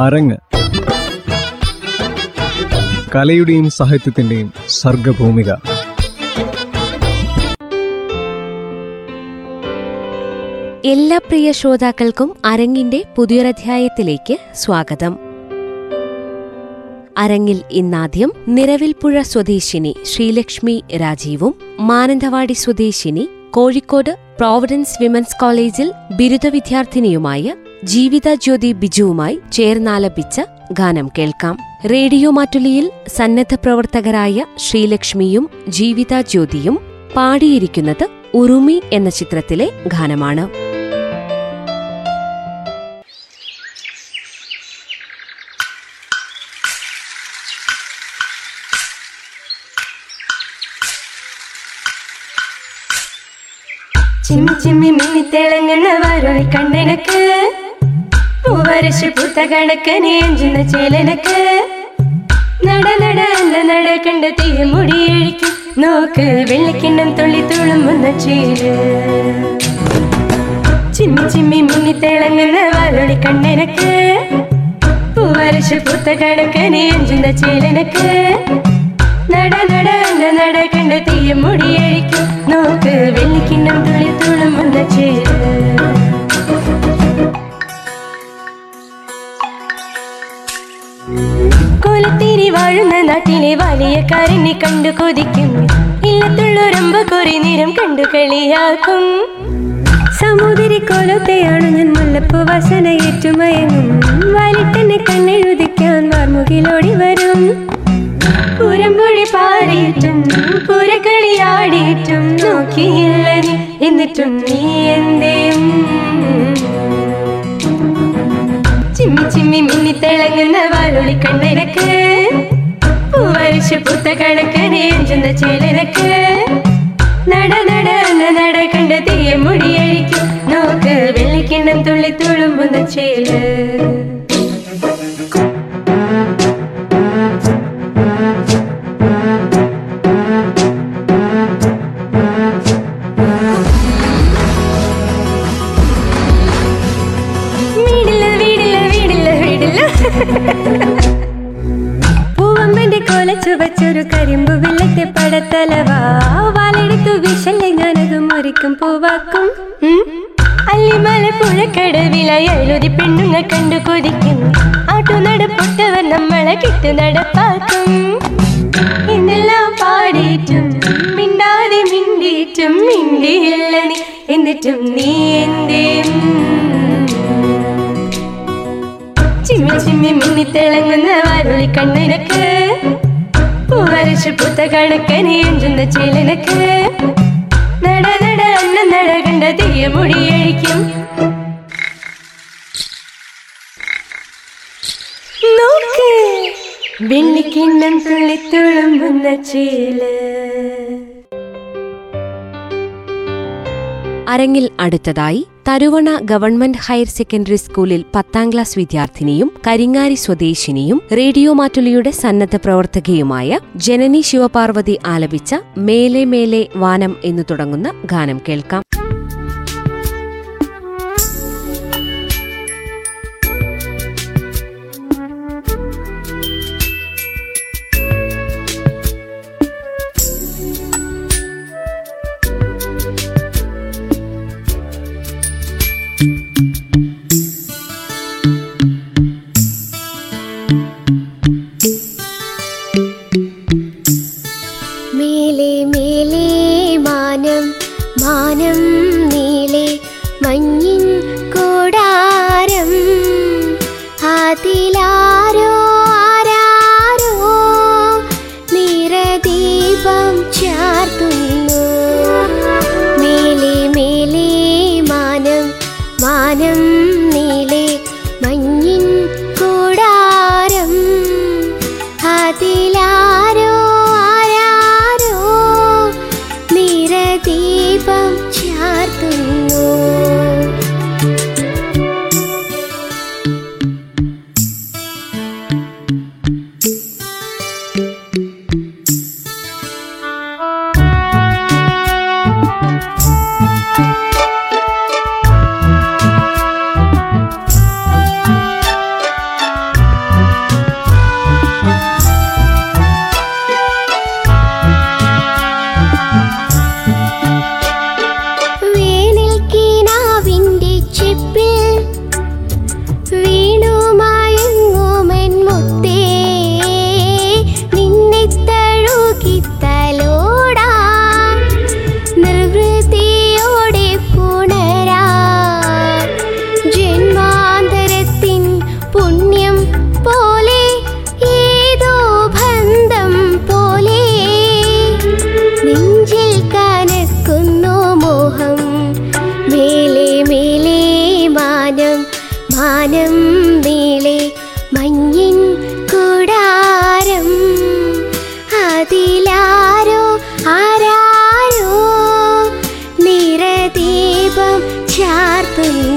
അരങ്ങ്. കലയുടെയും സാഹിത്യത്തിന്റെയും സർഗഭൂമിക. എല്ലാ പ്രിയ ശ്രോതാക്കൾക്കും അരങ്ങിന്റെ പുതിയൊരധ്യായത്തിലേക്ക് സ്വാഗതം. അരങ്ങിൽ ഇന്നാദ്യം നിരവിൽപ്പുഴ സ്വദേശിനി ശ്രീലക്ഷ്മി രാജീവും മാനന്തവാടി സ്വദേശിനി കോഴിക്കോട് പ്രോവിഡൻസ് വിമൻസ് കോളേജിൽ ബിരുദ വിദ്യാർത്ഥിനിയുമായ ജീവിത ജ്യോതി ബിജുവുമായി ചേർന്നാലപിച്ച ഗാനം കേൾക്കാം. റേഡിയോ മാറ്റുലിയിൽ സന്നദ്ധ പ്രവർത്തകരായ ശ്രീലക്ഷ്മിയും ജീവിത ജ്യോതിയും പാടിയിരിക്കുന്നത് ഉറുമി എന്ന ചിത്രത്തിലെ ഗാനമാണ്. ചിമ്മി ചിമ്മി മിന്നി തിളങ്ങുന്ന വരൊളി കണ്ണെനക്ക് പൂവരശ് പൂത്ത കണക്ക് നീഞ്ചുന്ന ചേലനക്ക്. നട നട അല്ല നട കണ്ട തീ മുടിയഴിക്കും നോക്ക് വെള്ളക്കിണ്ണം തുള്ളി തുളുമ്പുന്ന ചേൽ ചിമ്മി ചിമ്മി മിന്നി തിളങ്ങുന്ന വരൊളി കണ്ണനക്ക്. പൂവരശ് പൂത്ത കണക്ക് നീഞ്ചുന്ന ചേലനക്ക്. നട നട അല്ല നട കണ്ട തീയ മുടിയഴിക്ക് നോക്ക് വെള്ളിക്കിണ്ണം തുള്ളി തുളുമ്പുന്ന ചേൽ കൊലത്തിരി വാഴുന്ന നാട്ടിലെ വലിയ കാരനെ കണ്ടു കൊതിക്കും. ഇല്ലത്തുള്ളൊരമ്പ കുറി നിരം കണ്ടു കളിയാക്കും. സമുദ്രി കോലത്തെയാണ് ഞാൻ മുല്ലപ്പൂ വാസന ഏറ്റുമയങ്ങും. വാലിട്ടെന്നെ കണ്ണെഴുതിക്കാൻ വാർമുകിലോടി വരും. പുരമ്പൊഴി പാടിയിട്ടും പുരക്കളിയാടിയിട്ടും നോക്കിയില്ല എന്നിട്ടും നീ എന്തേ തിളങ്ങുന്ന വാലൊളി കണ്ണിനക്ക് പൂവരിശ പൂത്ത കണക്ക് നേഞ്ചുന്ന ചേലനക്ക്. നട നട നടക്കണ്ട നട കണ്ട തീയ മുടിയഴിക്കും നോക്ക് വെള്ളിക്കിണ്ണം തുള്ളി തുളുമ്പുന്ന ചേൽ. അല്ലിമല പുഴക്കടവില എഴുതി പെണ്ണുങ്ങ കണ്ടു കൊതിക്കും. ആട്ടു നടപ്പൊട്ടവർ നമ്മളെ കിട്ടു നടപ്പാക്കും. ഇന്നെല്ലാം പാടിയിട്ടും മിണ്ടാതെ മിണ്ടിയിട്ടും മിണ്ടിയില്ല നീ എന്നിട്ടും നീ എന്തേ? ചിമ്മി ചിമ്മി മിന്നി തിളങ്ങുന്ന വാരുളി കണ്ണിനക്ക് പൂവരശ് പൂത്ത കണക്കനെ എഞ്ചുന്ന ചേലനക്ക് നട നട അന്ന നട കണ്ട തീയ മുടിയഴിക്കും വെള്ളിക്കിണ്ണം തുള്ളിത്തുളുമ്പുന്ന ചേൽ. അരങ്ങിൽ അടുത്തതായി തരുവണ ഗവൺമെന്റ് ഹയർ സെക്കൻഡറി സ്കൂളിൽ പത്താം ക്ലാസ് വിദ്യാർത്ഥിനിയും കരിങ്ങാരി സ്വദേശിനിയും റേഡിയോ മാറ്റുലിയുടെ സന്നദ്ധ പ്രവർത്തകയുമായ ജനനി ശിവപാർവതി ആലപിച്ച മേലെ മേലെ വാനം എന്നു തുടങ്ങുന്ന ഗാനം കേൾക്കാം. 对。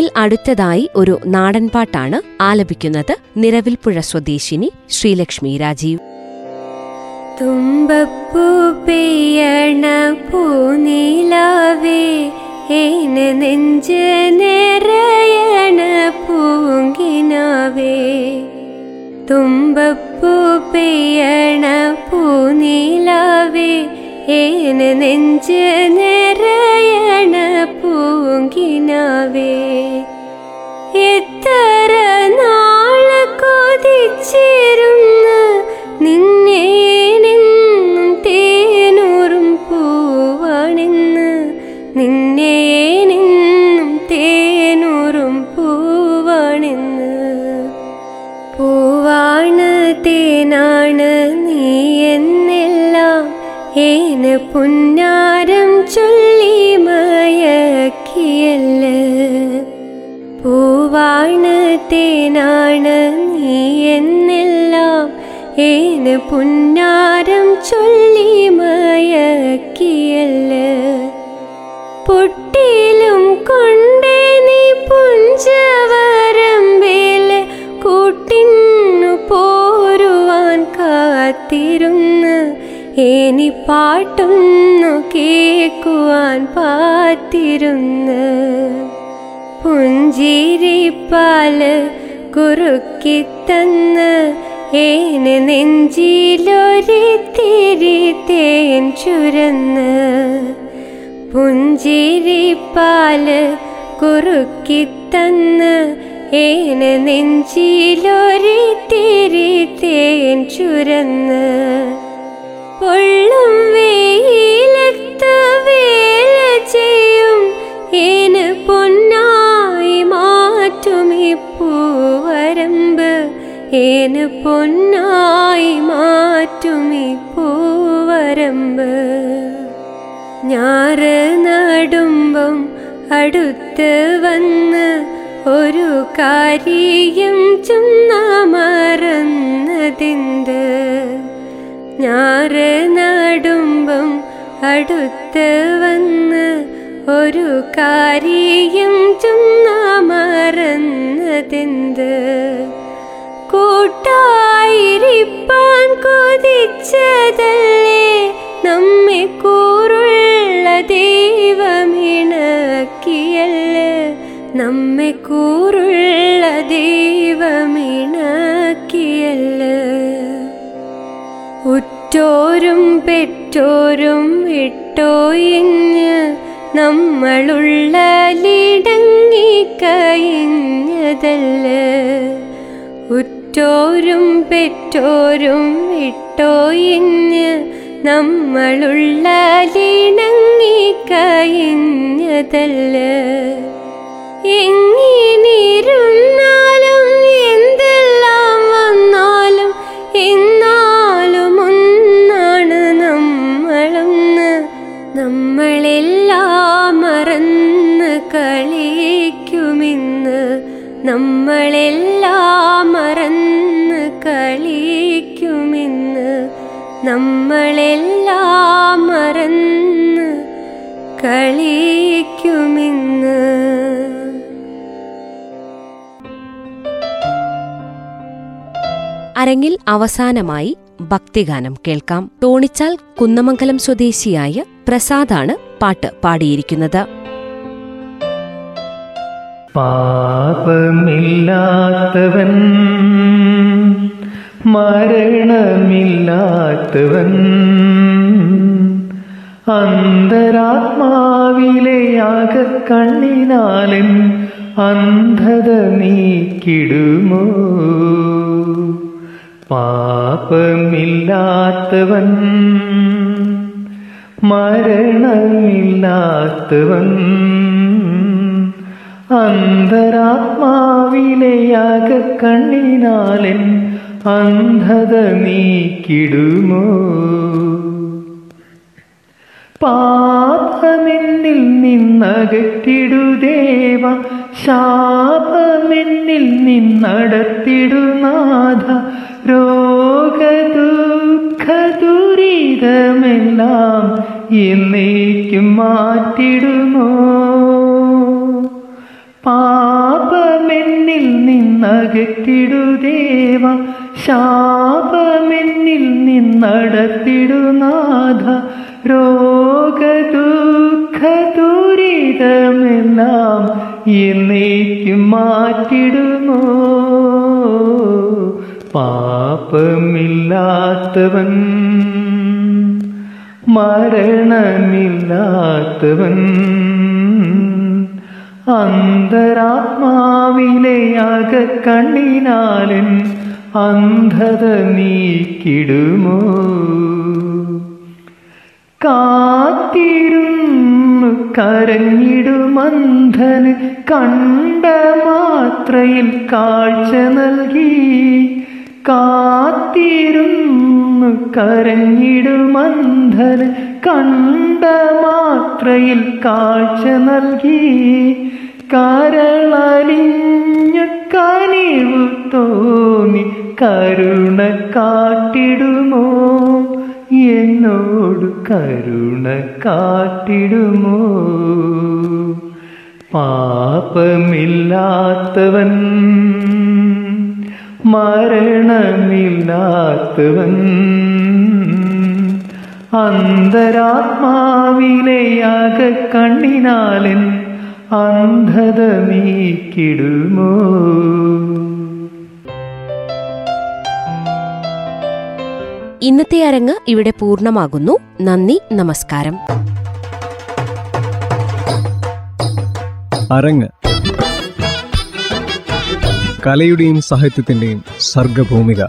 അരങ്ങിൽ അടുത്തതായി ഒരു നാടൻപാട്ടാണ് ആലപിക്കുന്നത് നിരവിൽപ്പുഴ സ്വദേശിനി ശ്രീലക്ഷ്മി രാജീവ്. തുമ്പപ്പൂ പെയ്യണ പൂനിലാവേ ഏന പൂങ്കിനാവേ. തുമ്പപ്പൂ പൂനിലാവേ ഏന നെഞ്ച് നിറയണ പൂങ്കിനാവേ. എത്ര നാൾ കൊതിച്ചിരുന്ന് തേനാണ് നീ എന്നെല്ലാം ഏന് പുന്നാരം ചൊല്ലി മയക്കിയല്ല? പൊട്ടിയിലും കൊണ്ടേ നീ പുഞ്ചവരമ്പേൽ കൂട്ടിന്നു പോരുവാൻ കാത്തിരുന്ന് ഏനി പാട്ടൊന്നു കേക്കുവാൻ പാത്തിരുന്ന്. പുഞ്ചിരിപ്പാൽ കുറുക്കിത്തന്ന് ഏന് നെഞ്ചിലൊരിത്തിരി തേൻ ചുരന്ന്. പുഞ്ചിരിപ്പാൽ കുറുക്കിത്തന്ന് ഏന് നെഞ്ചിലൊരിത്തിരി തേൻ ചുരന്ന്. പൊള്ളും ഏന് പൊന്നായി മാറ്റുമി പൂവരമ്പ് ഞാറ് നടുമ്പം അടുത്ത് വന്ന് ഒരു കാര്യം ചുന്ന മറന്നതിന്ത് ഞാറ് നടുമ്പം അടുത്ത് വന്ന് ഒരു കാര്യം ചുന്ന മറന്നതെന്ത് കൂട്ടായിരിപ്പാൻ കൊതിച്ചതല്ലേ? നമ്മെ കൂറുള്ള ദൈവമിണക്കിയല്ലേ നമ്മെ കൂറുള്ള ദൈവമിണക്കിയല്ലേ ഉറ്റോരും പെറ്റോരും വിട്ടോയിഞ്ഞ് നമ്മളുള്ള ലിടങ്ങി കഴിഞ്ഞതല്ലേ ഉറ്റോരും പെറ്റോരും വിട്ടോയിഞ്ഞ് നമ്മളുള്ള ലിണങ്ങിക്കയിഞ്ഞതല്ല എങ്ങിനിരുന്നാലും എന്തെല്ലാം വന്നാലും എന്നാലും ഒന്നാണ് നമ്മളൊന്ന്. നമ്മളെല്ലാം മറന്ന് കളിക്കുമെന്ന്. നമ്മളെല്ലാം നമ്മളെല്ലാം മറന്ന് കളിക്കുമിന്ന്. അരങ്ങിൽ അവസാനമായി ഭക്തിഗാനം കേൾക്കാം. തോണിച്ചാൽ കുന്നമംഗലം സ്വദേശിയായ പ്രസാദാണ് പാട്ട് പാടിയിരിക്കുന്നത്. പാപമില്ലാത്തവൻ മരണമില്ലാത്തവൻ. അന്തരാത്മാവിലെയാക കണ്ണിനാലൻ അന്ധത നീക്കിടുമോ? പാപമില്ലാത്തവൻ. മരണമില്ലാത്തവൻ. അന്തരാത്മാവിലെയാക കണ്ണിനാലൻ അന്ധത നീക്കിടുമോ? പാപമെന്നിൽ നിന്നകറ്റിടുദേവ ശാപമെന്നിൽ നിന്നടത്തിടുനാഥ രോഗദുഃഖ ദുരിതമെല്ലാം എന്നേക്കും മാറ്റിടുമോ? പാപമെന്നിൽ നിന്നകറ്റിടുദേവ ശാപമെന്നിൽ നിന്നടത്തിടുനാഥ രോഗദുഃഖ ദുരിതമെല്ലാം എന്നേക്കും മാറ്റിടുന്നു. പാപമില്ലാത്തവൻ മരണമില്ലാത്തവൻ അന്തരാത്മാവിലെയാക കണ്ണിനാലൻ അന്ധത നീക്കിടുമോ? കാത്തിരുന്നു കരഞ്ഞിടുമന്ധന് കണ്ട മാത്രയിൽ കാഴ്ച നൽകി. കാത്തിരുന്നു കരഞ്ഞിടുമന്ധന് കണ്ട മാത്രയിൽ കാഴ്ച നൽകി. കരളലിഞ്ഞ കനിവ് തോന്നി. കരുണ കാട്ടിടുമോ? എന്നോട് കരുണ കാട്ടിടുമോ? പാപമില്ലാത്തവൻ മരണമില്ലാത്തവൻ. അന്തരാത്മാവിനെയാക കണ്ണിനാലൻ അന്ധത നീക്കിടുമോ ഇന്നത്തെ അരങ്ങ് ഇവിടെ പൂർണമാകുന്നു. നന്ദി നമസ്കാരം. അരങ്ങ്. കലയുടെയും സാഹിത്യത്തിന്റെയും സർഗഭൂമിക